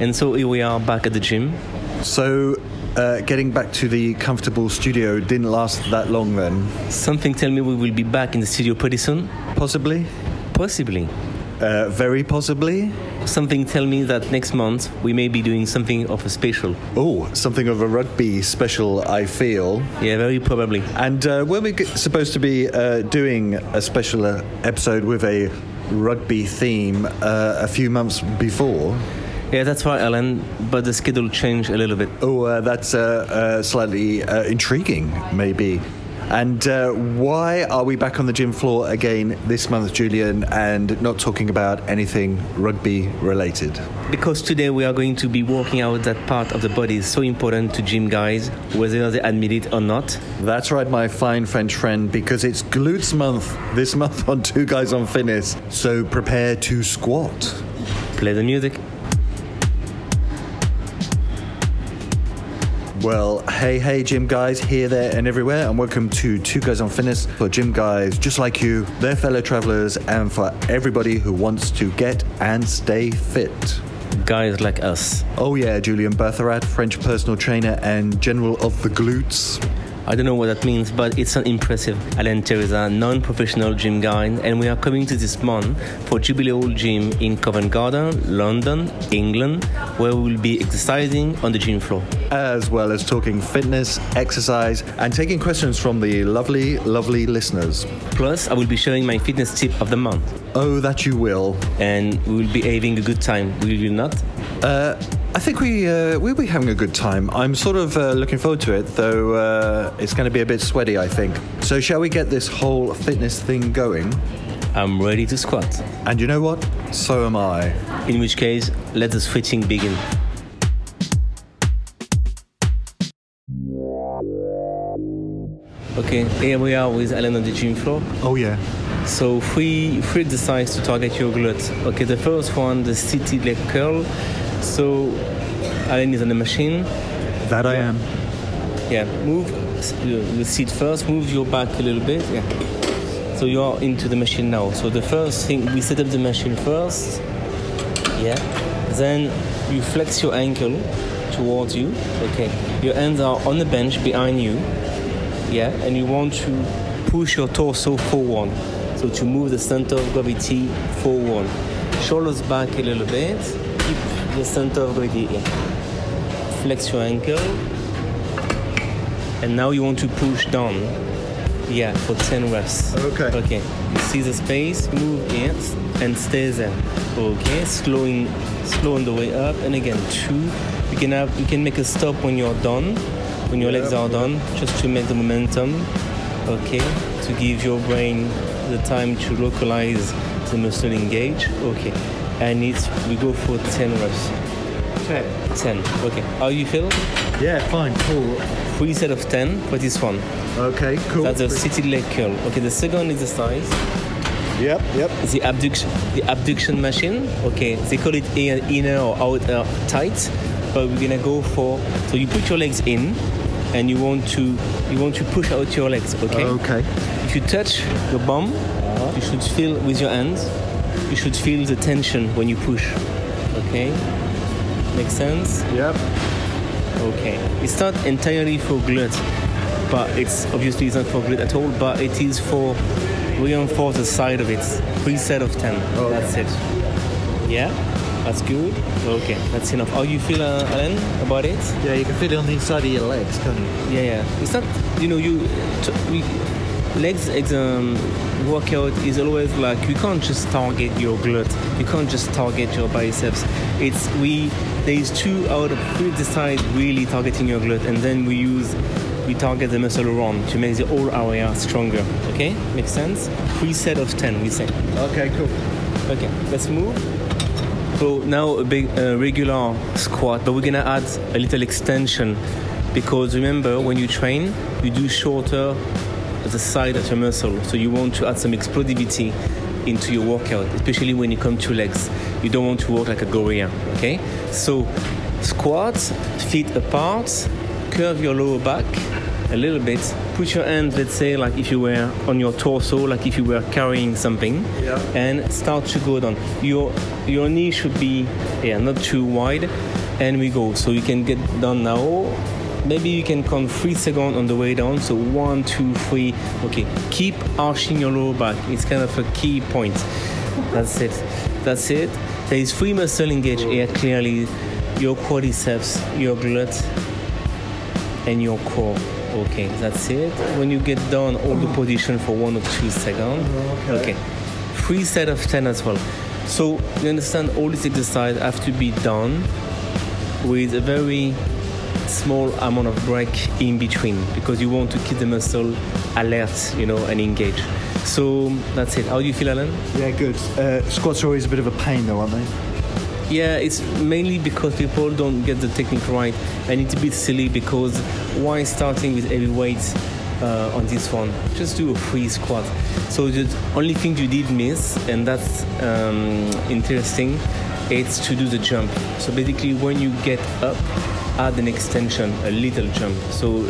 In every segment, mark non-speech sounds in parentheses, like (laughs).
And so here we are back at the gym. So, uh, getting back to the comfortable studio didn't last that long then? Something tell me we will be back in the studio pretty soon. Possibly? Possibly. Uh, very possibly? Something tell me that next month we may be doing something of a special. Oh, something of a rugby special, I feel. Yeah, very probably. And uh, were we g- supposed to be uh, doing a special uh, episode with a rugby theme uh, a few months before? Yeah, that's right, Alan. But the schedule changed a little bit. Oh, uh, that's uh, uh, slightly uh, intriguing, maybe. And uh, why are we back on the gym floor again this month, Julian, and not talking about anything rugby related? Because today we are going to be working out that part of the body is so important to gym guys, whether they admit it or not. That's right, my fine French friend, because it's glutes month this (laughs) month on Two Guys on Fitness. So prepare to squat. Play the music. Well, hey, hey, gym guys, here, there, and everywhere, and welcome to Two Guys on Fitness for gym guys just like you, their fellow travelers, and for everybody who wants to get and stay fit. Guys like us. Oh, yeah, Julian Bertherat, French personal trainer and general of the glutes. I don't know what that means, but it's an impressive Alan Teresa, non-professional gym guy, and we are coming to this month for Jubilee Hall Gym in Covent Garden, London, England, where we will be exercising on the gym floor. As well as talking fitness, exercise, and taking questions from the lovely, lovely listeners. Plus, I will be sharing my fitness tip of the month, Oh, that you will. and we will be having a good time. Will you not? Uh, I think we uh, we'll be having a good time. I'm sort of uh, looking forward to it, though uh, it's going to be a bit sweaty, I think. So, shall we get this whole fitness thing going? I'm ready to squat. And you know what? So am I. In which case, let the sweating begin. Okay, here we are with Alan on the gym floor. Oh yeah. So three three exercises to target your glutes. Okay, the first one, the seated leg curl. So Alan is on the machine. That I am. Yeah, move uh, the seat first. Move your back a little bit. Yeah. So you are into the machine now. So the first thing we set up the machine first. Yeah. Then you flex your ankle towards you. Okay. Your hands are on the bench behind you. Yeah. And you want to push your torso forward. So to move the center of gravity forward. Shoulders back a little bit. The center of gravity in. Flex your ankle. And now you want to push down. Yeah, for 10 reps. Okay. Okay. You see the space, move in and stay there. Okay, slowing slow on the way up and again two. You can have you can make a stop when you're done, when your legs are done, just to make the momentum. Okay, to give your brain the time to localize the muscle engage. Okay. And it's we go for 10 reps. 10. 10 Okay. How you feel? Yeah, fine, cool. Three set of 10 for this one. Okay, cool. That's a seated leg curl. Okay, the second exercise Yep, yep. the abduction the abduction machine okay they call it inner or outer tight but we're gonna go for so you put your legs in and you want to you want to push out your legs okay Okay. if you touch your bum uh-huh. you should feel with your hands you should feel the tension when you push okay makes sense Yep. Okay. It's not entirely for glute, but it's obviously it's not for glute at all, but it is for reinforce the side of it. Three set of ten. Oh, That's it. Yeah? That's good. Okay, that's enough. How you feel, uh, Alan, about it? Yeah, you can feel it on the inside of your legs, can't you? Yeah, yeah. It's not, you know, you t- we, legs um, workout is always like you can't just target your glute. You can't just target your biceps. It's we there is two out of three decide really targeting your glute, and then we use we target the muscle around to make the whole area stronger. Okay, makes sense. Three set of ten, we say. Okay, cool. Okay, let's move. So now a big uh, regular squat, but we're gonna add a little extension because remember when you train, you do shorter the side of your muscle. So you want to add some explosivity into your workout, especially when you come to legs. You don't want to work like a gorilla. Okay? So squats, feet apart, curve your lower back a little bit, put your hand, let's say, like if you were on your torso, like if you were carrying something, Yeah. and start to go down. Your your knee should be yeah not too wide, and we go. So you can get down now. Maybe you can count three seconds on the way down. So one, two, three. Okay. Keep arching your lower back. It's kind of a key point. That's it. That's it. There is three muscle engaged here clearly. Your quadriceps, your glute, and your core. Okay, that's it. When you get down, hold the position for one or two seconds. Okay. Three set of ten as well. So you understand all this exercise have to be done with a very small amount of break in between because you want to keep the muscle alert, you know, and engaged. So that's it. How do you feel, Alan? Yeah, good. Uh, squats are always a bit of a pain, though, aren't they? Yeah, it's mainly because people don't get the technique right, and it's a bit silly because why starting with heavy weights uh, on this one? Just do a free squat. So the only thing you did miss, and that's um, interesting, it's to do the jump. So basically, when you get up, add an extension, a little jump. So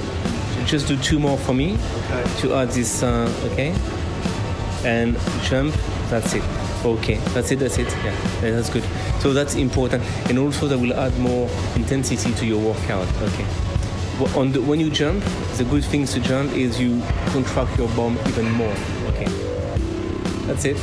just do two more for me Okay. to add this. Uh, okay? And jump that's it. Okay that's it that's it. Yeah that's good. So that's important. And also that will add more intensity to your workout okay? On the, when you jump the good thing to jump is you contract your bum even more okay? That's it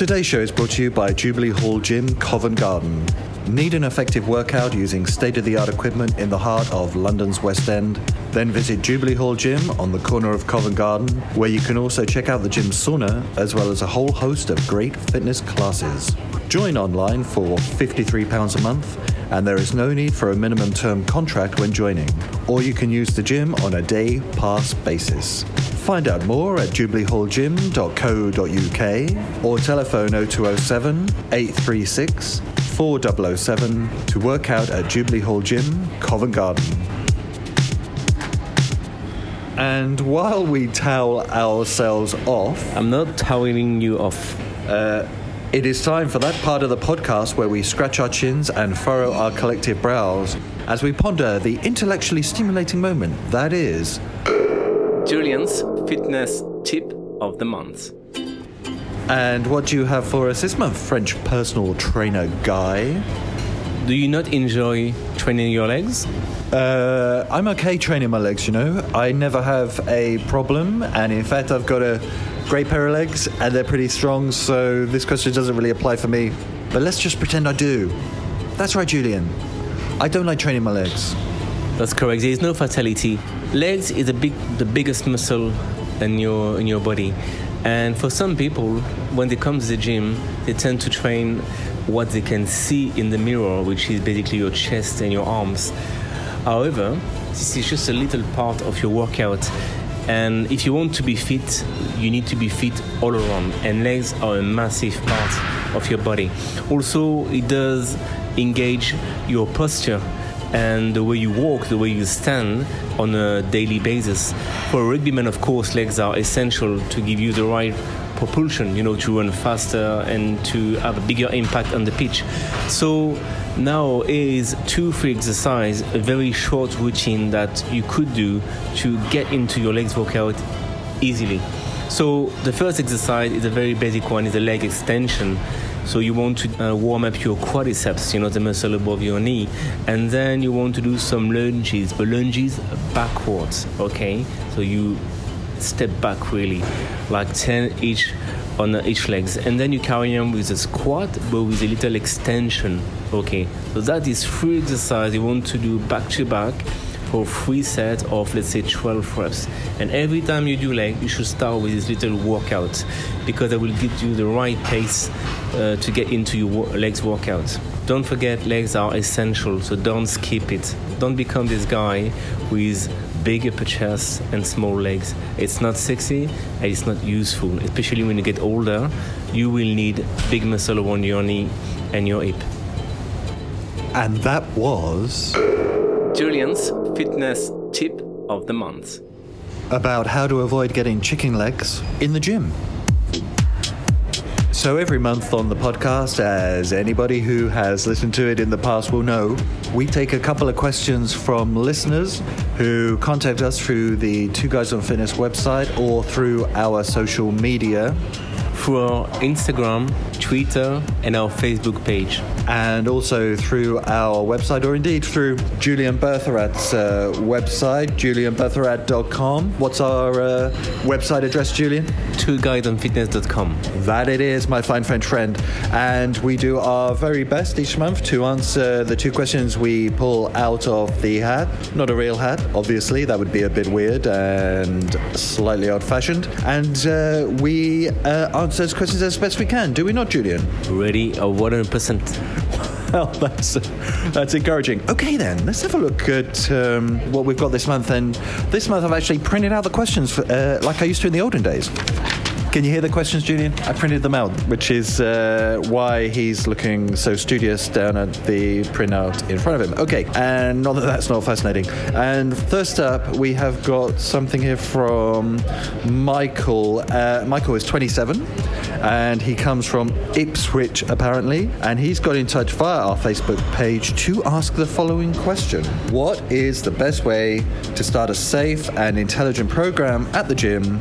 Today's show is brought to you by Jubilee Hall Gym, Covent Garden. Need an effective workout using state of the art equipment in the heart of London's West End? Then visit Jubilee Hall Gym on the corner of Covent Garden, where you can also check out the gym sauna as well as a whole host of great fitness classes. Join online for £53 a month, and there is no need for a minimum term contract when joining, or you can use the gym on a day pass basis. Find out more at jubileehallgym.co.uk or telephone 0207 836 4007 to work out at Jubilee Hall Gym, Covent Garden. And while we towel ourselves off, i'm not toweling you off uh, it is time for that part of the podcast where we scratch our chins and furrow our collective brows as we ponder the intellectually stimulating moment that is julian's fitness tip of the month And what do you have for us this month, French personal trainer guy? do you not enjoy training your legs Uh, I'm okay training my legs, you know. I never have a problem, and in fact, I've got a great pair of legs, and they're pretty strong, so this question doesn't really apply for me. But let's just pretend I do. That's right, Julian. I don't like training my legs. That's correct. There is no fatality. Legs is the big, the biggest muscle in your in your body, and for some people, when they come to the gym, they tend to train what they can see in the mirror, which is basically your chest and your arms. However, this is just a little part of your workout. And if you want to be fit, you need to be fit all around. And legs are a massive part of your body. Also, it does engage your posture and the way you walk, the way you stand on a daily basis. For a rugbyman, of course, legs are essential to give you the right propulsion, you know, to run faster and to have a bigger impact on the pitch. So now is two free exercise, a very short routine that you could do to get into your legs workout easily. So the first exercise is a very basic one, is a leg extension. So you want to uh, warm up your quadriceps, you know, the muscle above your knee, and then you want to do some lunges, but lunges backwards, okay? So you step back really, like 10 each on each legs, and then you carry on with a squat, but with a little extension, okay? So that is three exercise you want to do back to back for three sets of let's say 12 reps. And every time you do leg you should start with this little workout because that will give you the right pace uh, to get into your legs workout. Don't forget legs are essential so don't skip it. Don't become this guy with big upper chest and small legs. It's not sexy and it's not useful. Especially when you get older you will need big muscle on your knee and your hip. And that was Julian's fitness tip of the month about how to avoid getting chicken legs in the gym. So every month on the podcast, as anybody who has listened to it in the past will know, we take a couple of questions from listeners who contact us through the Two Guys on Fitness website or through our social media through our Instagram, Twitter, and our Facebook page. And also through our website, or indeed through Julian Bertherat's uh, website, julianbertherat.com. What's our uh, website address, Julian? twoguysonfitness.com. That it is, my fine French friend. And we do our very best each month to answer the two questions we pull out of the hat. Not a real hat, obviously, that would be a bit weird and slightly old fashioned. And uh, we uh, answer those questions as best we can, do we not, Julian? Ready, a 100%. (laughs) Well, that's that's encouraging. Okay, then let's have a look at um, what we've got this month. And this month, I've actually printed out the questions for, uh, like I used to in the olden days. Can you hear the questions, Julian? I printed them out, which is uh, why he's looking so studious down at the printout in front of him. Okay, and not that that's not fascinating. And first up, we have got something here from Michael. Uh, Michael is 27 and he comes from Ipswich apparently, and he's got in touch via our Facebook page to ask the following question What is the best way to start a safe and intelligent program at the gym?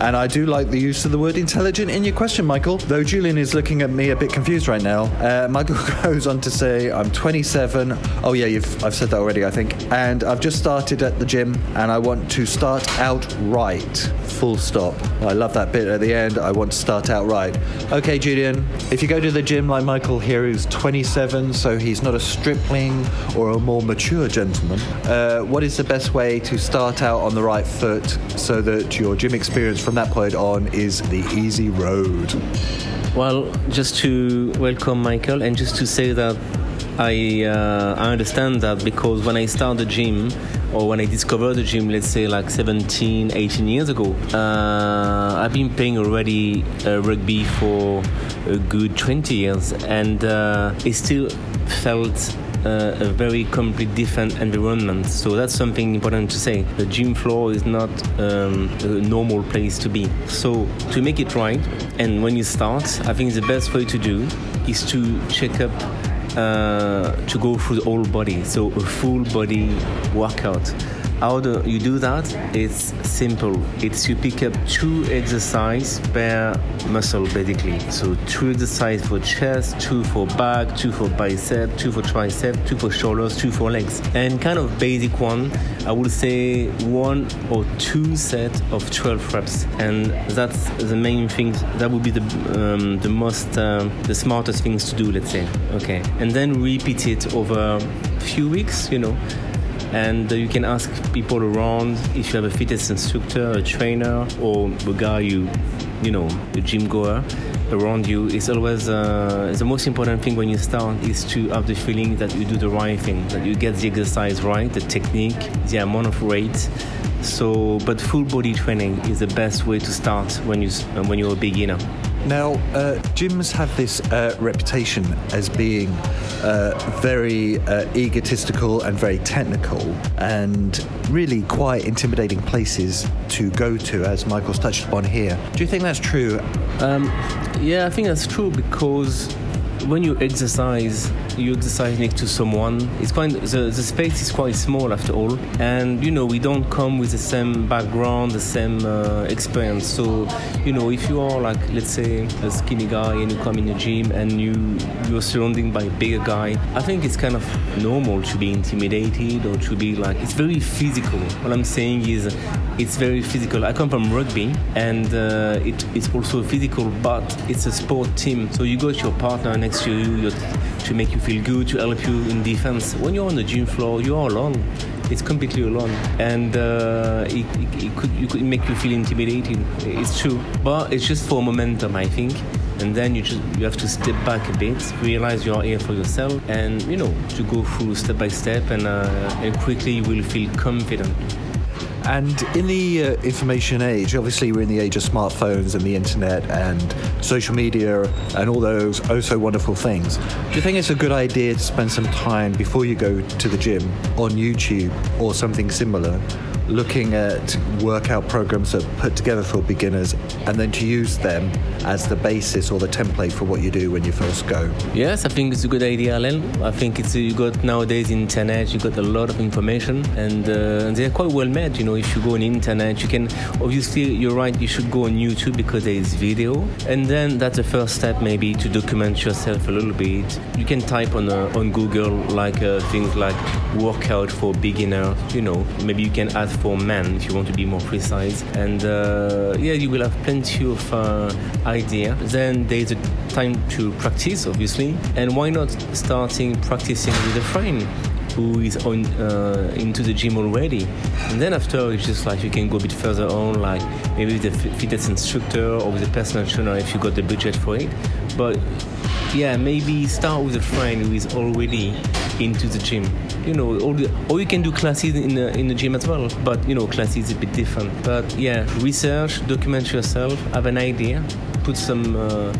And I do like the use the word intelligent in your question, Michael. Though Julian is looking at me a bit confused right now. Uh, Michael (laughs) goes on to say, I'm 27. Oh, yeah, I've said that already, I think. And I've just started at the gym and I want to start out right. Full stop. I love that bit at the end. I want to start out right. Okay, Julian, if you go to the gym like Michael here, who's 27, so he's not a stripling or a more mature gentleman, uh, what is the best way to start out on the right foot so that your gym experience from that point on is the easy road? Well, just to welcome Michael and just to say that I uh, I understand that because when I start the gym or when I discovered the gym, let's say like 17, 18 years ago, uh, I've been playing already uh, rugby for a good 20 years, and uh, it still felt uh, a very completely different environment. So that's something important to say. The gym floor is not um, a normal place to be. So to make it right, and when you start, I think the best way to do is to check up. Uh, to go through the whole body, so a full body workout how do you do that? It's simple. It's you pick up two exercise per muscle basically. So two exercise for chest, two for back, two for bicep, two for tricep, two for shoulders, two for legs. And kind of basic one, I would say one or two set of 12 reps. And that's the main thing. That would be the um, the most um, the smartest things to do. Let's say. Okay. And then repeat it over a few weeks. You know and you can ask people around if you have a fitness instructor, a trainer, or a guy you, you know, a gym goer around you. It's always uh, the most important thing when you start is to have the feeling that you do the right thing, that you get the exercise right, the technique, the amount of weight. So, but full body training is the best way to start when you when you're a beginner. Now, uh, gyms have this uh, reputation as being uh, very uh, egotistical and very technical, and really quite intimidating places to go to, as Michael's touched upon here. Do you think that's true? Um, yeah, I think that's true because when you exercise, you exercise next to someone. It's quite the, the space is quite small after all, and you know we don't come with the same background, the same uh, experience. So you know if you are like let's say a skinny guy and you come in the gym and you you're surrounded by a bigger guy, I think it's kind of normal to be intimidated or to be like it's very physical. What I'm saying is it's very physical. I come from rugby and uh, it, it's also physical, but it's a sport team. So you got your partner next to you to make you feel good, to help you in defense. When you're on the gym floor, you are alone. It's completely alone, and uh, it, it, it, could, could make you feel intimidated. It's true, but it's just for momentum, I think. And then you just you have to step back a bit, realize you are here for yourself, and you know to go through step by step, and uh, and quickly you will feel confident. And in the uh, information age, obviously we're in the age of smartphones and the internet and social media and all those oh so wonderful things. Do you think it's a good idea to spend some time before you go to the gym on YouTube or something similar, looking at workout programs that are put together for beginners and then to use them as the basis or the template for what you do when you first go. Yes, I think it's a good idea, Alan. I think it's you got nowadays internet, you got a lot of information, and uh, they're quite well made. You know, if you go on internet, you can obviously you're right. You should go on YouTube because there is video, and then that's the first step maybe to document yourself a little bit. You can type on uh, on Google like uh, things like workout for beginner. You know, maybe you can add for men if you want to be more precise, and uh, yeah, you will have plenty of uh, idea. Then there's a time to practice, obviously, and why not starting practicing with a friend who is on uh, into the gym already, and then after it's just like you can go a bit further on, like maybe with a fitness instructor or with a personal trainer if you got the budget for it. But yeah, maybe start with a friend who is already into the gym. You know, or, the, or you can do classes in the, in the gym as well. But you know, classes is a bit different. But yeah, research, document yourself, have an idea, put some uh,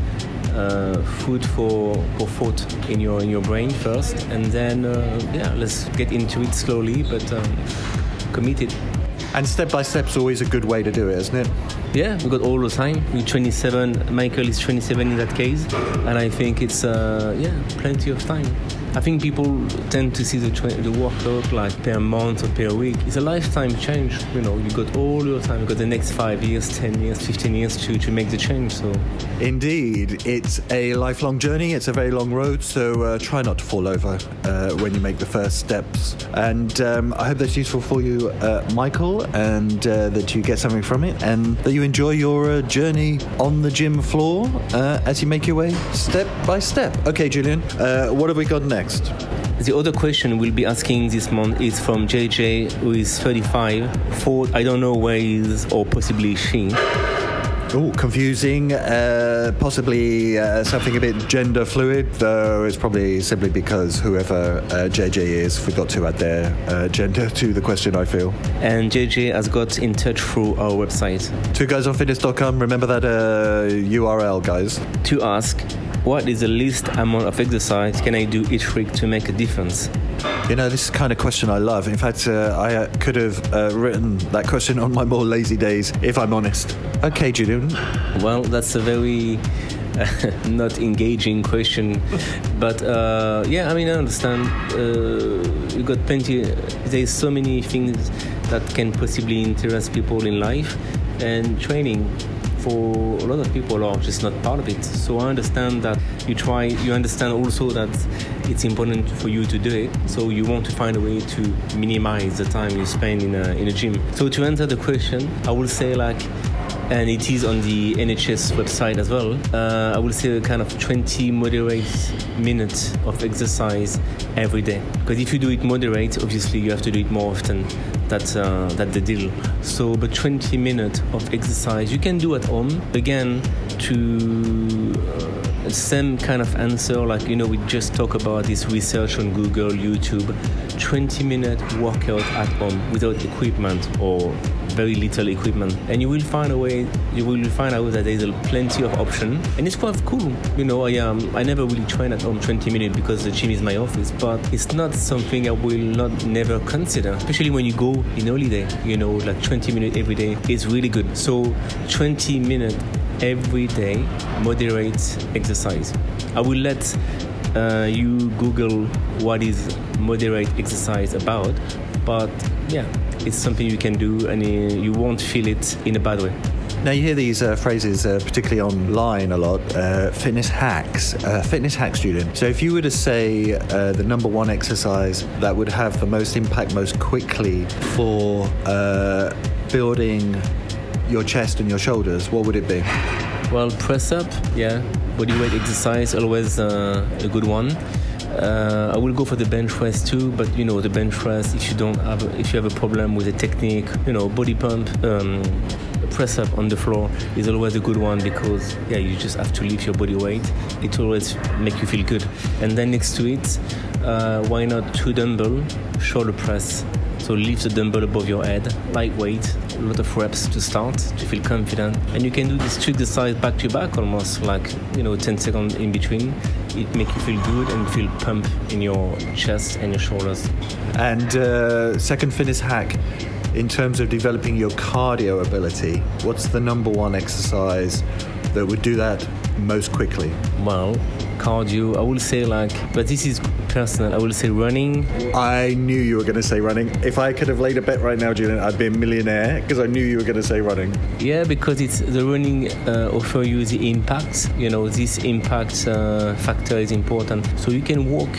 uh, food for, for thought in your in your brain first, and then uh, yeah, let's get into it slowly, but um, committed. And step by step is always a good way to do it, isn't it? Yeah, we got all the time. We're 27. Michael is 27 in that case, and I think it's uh, yeah, plenty of time. I think people tend to see the, the workout like per month or per week. It's a lifetime change. You know, you got all your time. You got the next five years, ten years, fifteen years to, to make the change. So, indeed, it's a lifelong journey. It's a very long road. So uh, try not to fall over uh, when you make the first steps. And um, I hope that's useful for you, uh, Michael, and uh, that you get something from it, and that you enjoy your uh, journey on the gym floor uh, as you make your way step by step. Okay, Julian, what have we got next? Next? The other question we'll be asking this month is from JJ, who is 35. For I don't know where he is, or possibly she. Oh, confusing. Uh, possibly uh, something a bit gender fluid, though it's probably simply because whoever uh, JJ is forgot to add their uh, gender (laughs) to the question, I feel. And JJ has got in touch through our website. Two guys on fitness.com. Remember that URL, uh, guys. To ask what is the least amount of exercise can I do each week to make a difference? You know, this is the kind of question I love. In fact, uh, I uh, could have uh, written that question on my more lazy days, if I'm honest. Okay, Julian. Well, that's a very (laughs) not engaging question, (laughs) but uh, yeah, I mean, I understand. Uh, you got plenty. There's so many things that can possibly interest people in life, and training for a lot of people are just not part of it. So I understand that you try, you understand also that it's important for you to do it. So you want to find a way to minimize the time you spend in a, in a gym. So to answer the question, I will say like and it is on the NHS website as well. Uh, I will say a kind of 20 moderate minutes of exercise every day. Because if you do it moderate, obviously you have to do it more often. That's uh, that's the deal. So, but 20 minutes of exercise you can do at home. Again, to uh, same kind of answer like you know we just talk about this research on Google, YouTube. 20 minute workout at home without equipment or very little equipment. And you will find a way you will find out that there's plenty of option. And it's quite cool. You know i um i never really train at home 20 minutes because the gym is my office but it's not something i will not never consider especially when you go in holiday you know like 20 minutes every day is really good. So 20 minutes every day moderate exercise. I will let uh, you google what is moderate exercise about but yeah it's something you can do and you won't feel it in a bad way. Now you hear these uh, phrases, uh, particularly online, a lot. Uh, fitness hacks, uh, fitness hacks, Julian. So if you were to say uh, the number one exercise that would have the most impact most quickly for uh, building your chest and your shoulders, what would it be? Well, press up, yeah. Body weight exercise, always a good one. Uh, I will go for the bench press too, but you know the bench press. If you don't have, if you have a problem with the technique, you know body pump, um, press up on the floor is always a good one because yeah, you just have to lift your body weight. It always make you feel good. And then next to it, uh, why not two dumbbell shoulder press? So lift the dumbbell above your head, lightweight, a lot of reps to start to feel confident. And you can do this trick exercise back to back almost like, you know, 10 seconds in between. It make you feel good and feel pump in your chest and your shoulders. And uh, second fitness hack in terms of developing your cardio ability, what's the number one exercise that would do that most quickly? Well, cardio, I will say like, but this is personal. I will say running. I knew you were going to say running. If I could have laid a bet right now, Julian, I'd be a millionaire because I knew you were going to say running. Yeah, because it's the running uh, offer you the impact. You know, this impact uh, factor is important. So you can walk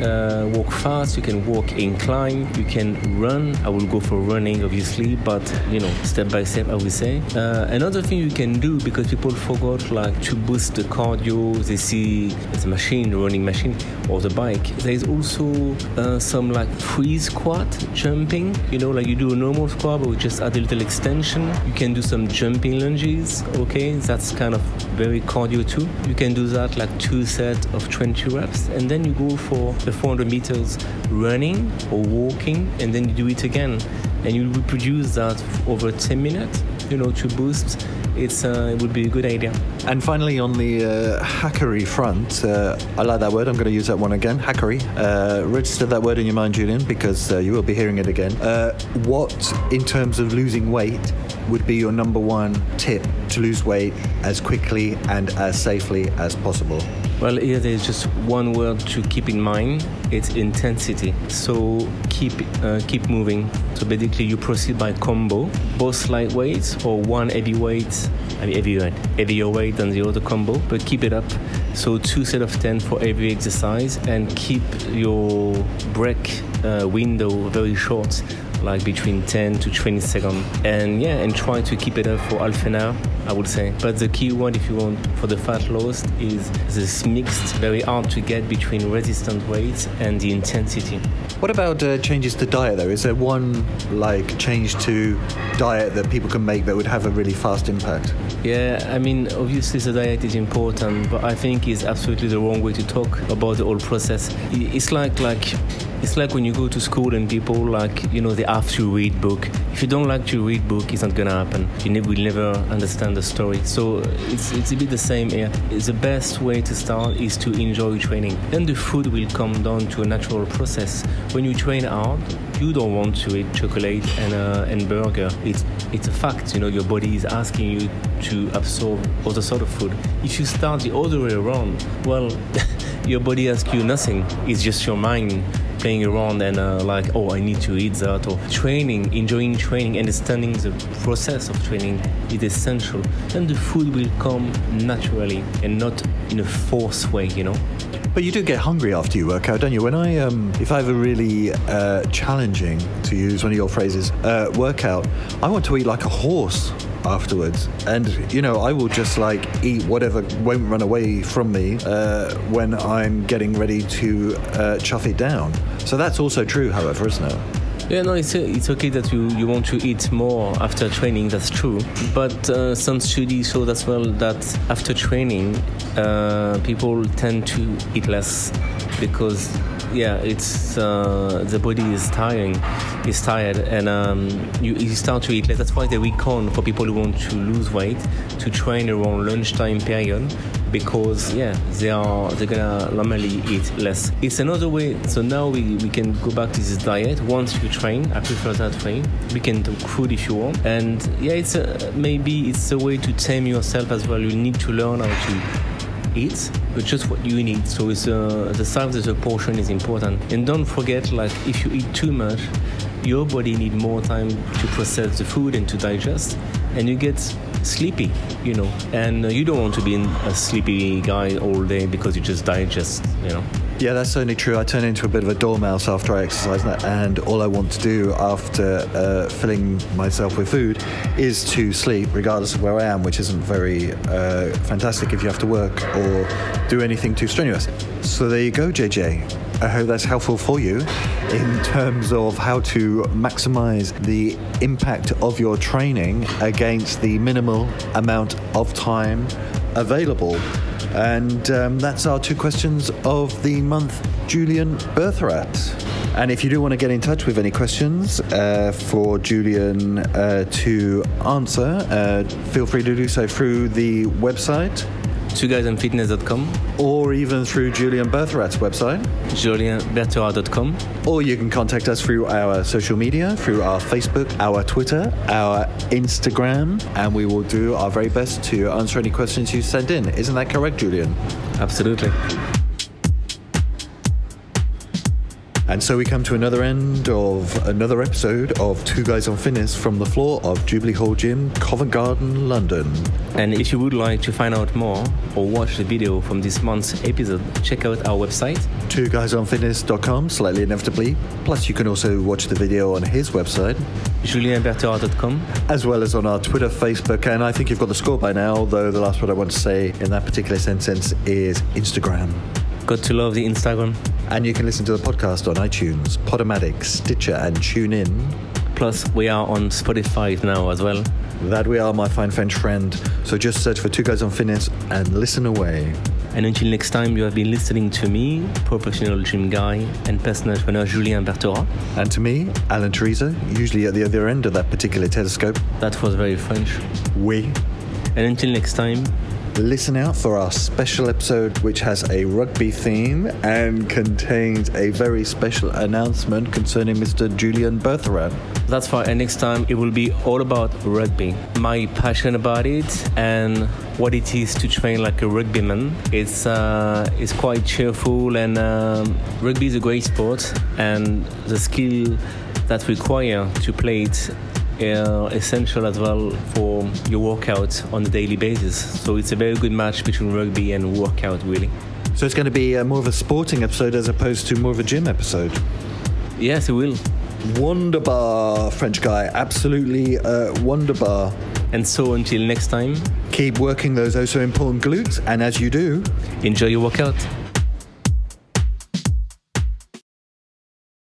uh, walk fast, you can walk incline, you can run. I will go for running, obviously, but you know, step by step, I will say. Uh, another thing you can do because people forgot like to boost the cardio, they see the machine, the running machine, or the bike. There is also uh, some like free squat jumping. You know, like you do a normal squat, but we just add a little extension. You can do some jumping lunges. Okay, that's kind of very cardio too. You can do that like two sets of 20 reps, and then you go for the 400 meters running or walking, and then you do it again, and you reproduce that over 10 minutes. You know, to boost it's uh, it would be a good idea. And finally, on the uh, hackery front, uh, I like that word. I'm going to use that one again. Hackery. Uh, register that word in your mind, Julian, because uh, you will be hearing it again. Uh, what, in terms of losing weight, would be your number one tip to lose weight as quickly and as safely as possible? Well, here there's just one word to keep in mind. It's intensity. So keep uh, keep moving. So basically, you proceed by combo, both light weights or one heavy weight. I mean heavy weight, heavier weight than the other combo, but keep it up. So two set of ten for every exercise, and keep your break uh, window very short like between 10 to 20 seconds. And yeah and try to keep it up for half an hour i would say. But the key one if you want for the fat loss is this mixed very hard to get between resistant weights and the intensity. What about uh, changes to diet though? Is there one like change to diet that people can make that would have a really fast impact? Yeah i mean obviously the diet is important but i think it's absolutely the wrong way to talk about the whole process. It's like like it's like when you go to school and people like you know they have to read book. If you don't like to read book it's not gonna happen. You ne- will never understand the story. So it's, it's a bit the same here. The best way to start is to enjoy training. Then the food will come down to a natural process. When you train hard you don't want to eat chocolate and, uh, and burger. It's it's a fact you know your body is asking you to absorb other sort of food. If you start the other way around well (laughs) your body asks you nothing. It's just your mind playing around and uh, like oh i need to eat that or training enjoying training understanding the process of training is essential. Then the food will come naturally and not in a forced way you know? But you do get hungry after you work out, don't you? When I, um, if I have a really uh, challenging, to use one of your phrases, uh, workout, I want to eat like a horse afterwards. And, you know, I will just like eat whatever won't run away from me uh, when I'm getting ready to uh, chuff it down. So that's also true, however, isn't it? Yeah, no, it's, it's okay that you, you want to eat more after training, that's true. But uh, some studies show as well that after training, uh, people tend to eat less because, yeah, it's uh, the body is tiring, is tired, and um, you, you start to eat less. That's why they recommend for people who want to lose weight to train around lunchtime period because yeah they are they're gonna normally eat less. It's another way so now we, we can go back to this diet. Once you train i prefer that way. We can talk food if you want. And yeah it's a, maybe it's a way to tame yourself as well. You need to learn how to eat but just what you need. So it's uh, the size of the portion is important. And don't forget like if you eat too much your body need more time to process the food and to digest and you get sleepy, you know, and uh, you don't want to be a sleepy guy all day because you just digest, you know. Yeah, that's certainly true. I turn into a bit of a dormouse after I exercise, and all I want to do after uh, filling myself with food is to sleep, regardless of where I am, which isn't very uh, fantastic if you have to work or do anything too strenuous. So there you go, JJ. I hope that's helpful for you in terms of how to maximize the impact of your training against the minimal amount of time available. And um, that's our two questions of the month, Julian Bertherat. And if you do want to get in touch with any questions uh, for Julian uh, to answer, uh, feel free to do so through the website twoguysonfitness.com, or even through Julian Bertherat's website. julianbertherat.com. Or you can contact us through our social media, through our Facebook, our Twitter, our Instagram, and we will do our very best to answer any questions you send in. Isn't that correct, Julian? Absolutely. And so we come to another end of another episode of Two Guys on Fitness from the floor of Jubilee Hall Gym, Covent Garden, London. And if you would like to find out more or watch the video from this month's episode, check out our website. Two guysonfitness.com, slightly inevitably. Plus, you can also watch the video on his website, julianbertherat.com. as well as on our Twitter, Facebook, and I think you've got the score by now, though the last word I want to say in that particular sentence is Instagram. Got to love the Instagram. And you can listen to the podcast on iTunes, Podomatic, Stitcher, and TuneIn. Plus, we are on Spotify now as well. That we are, my fine French friend. So just search for Two Guys on Fitness and listen away. And until next time, you have been listening to me, professional gym guy and personal trainer Julian Bertherat. And to me, Alan Teresa, usually at the other end of that particular telescope, That was very French. we And until next time, listen out for our special episode, which has a rugby theme and contains a very special announcement concerning Mr. Julian Bertherat. that's fine. And next time, it will be all about rugby. My passion about it and what it is to train like a rugbyman. It's uh, it's quite cheerful, and um, rugby is a great sport, and the skill that require to play it are essential as well for your workout on a daily basis. So it's a very good match between rugby and workout, really. So it's going to be uh, more of a sporting episode as opposed to more of a gym episode. Yes, it will. Wonderbar, French guy. Absolutely uh, wonderbar. And so until next time, Keep working those oh so important glutes, and as you do, enjoy your workout.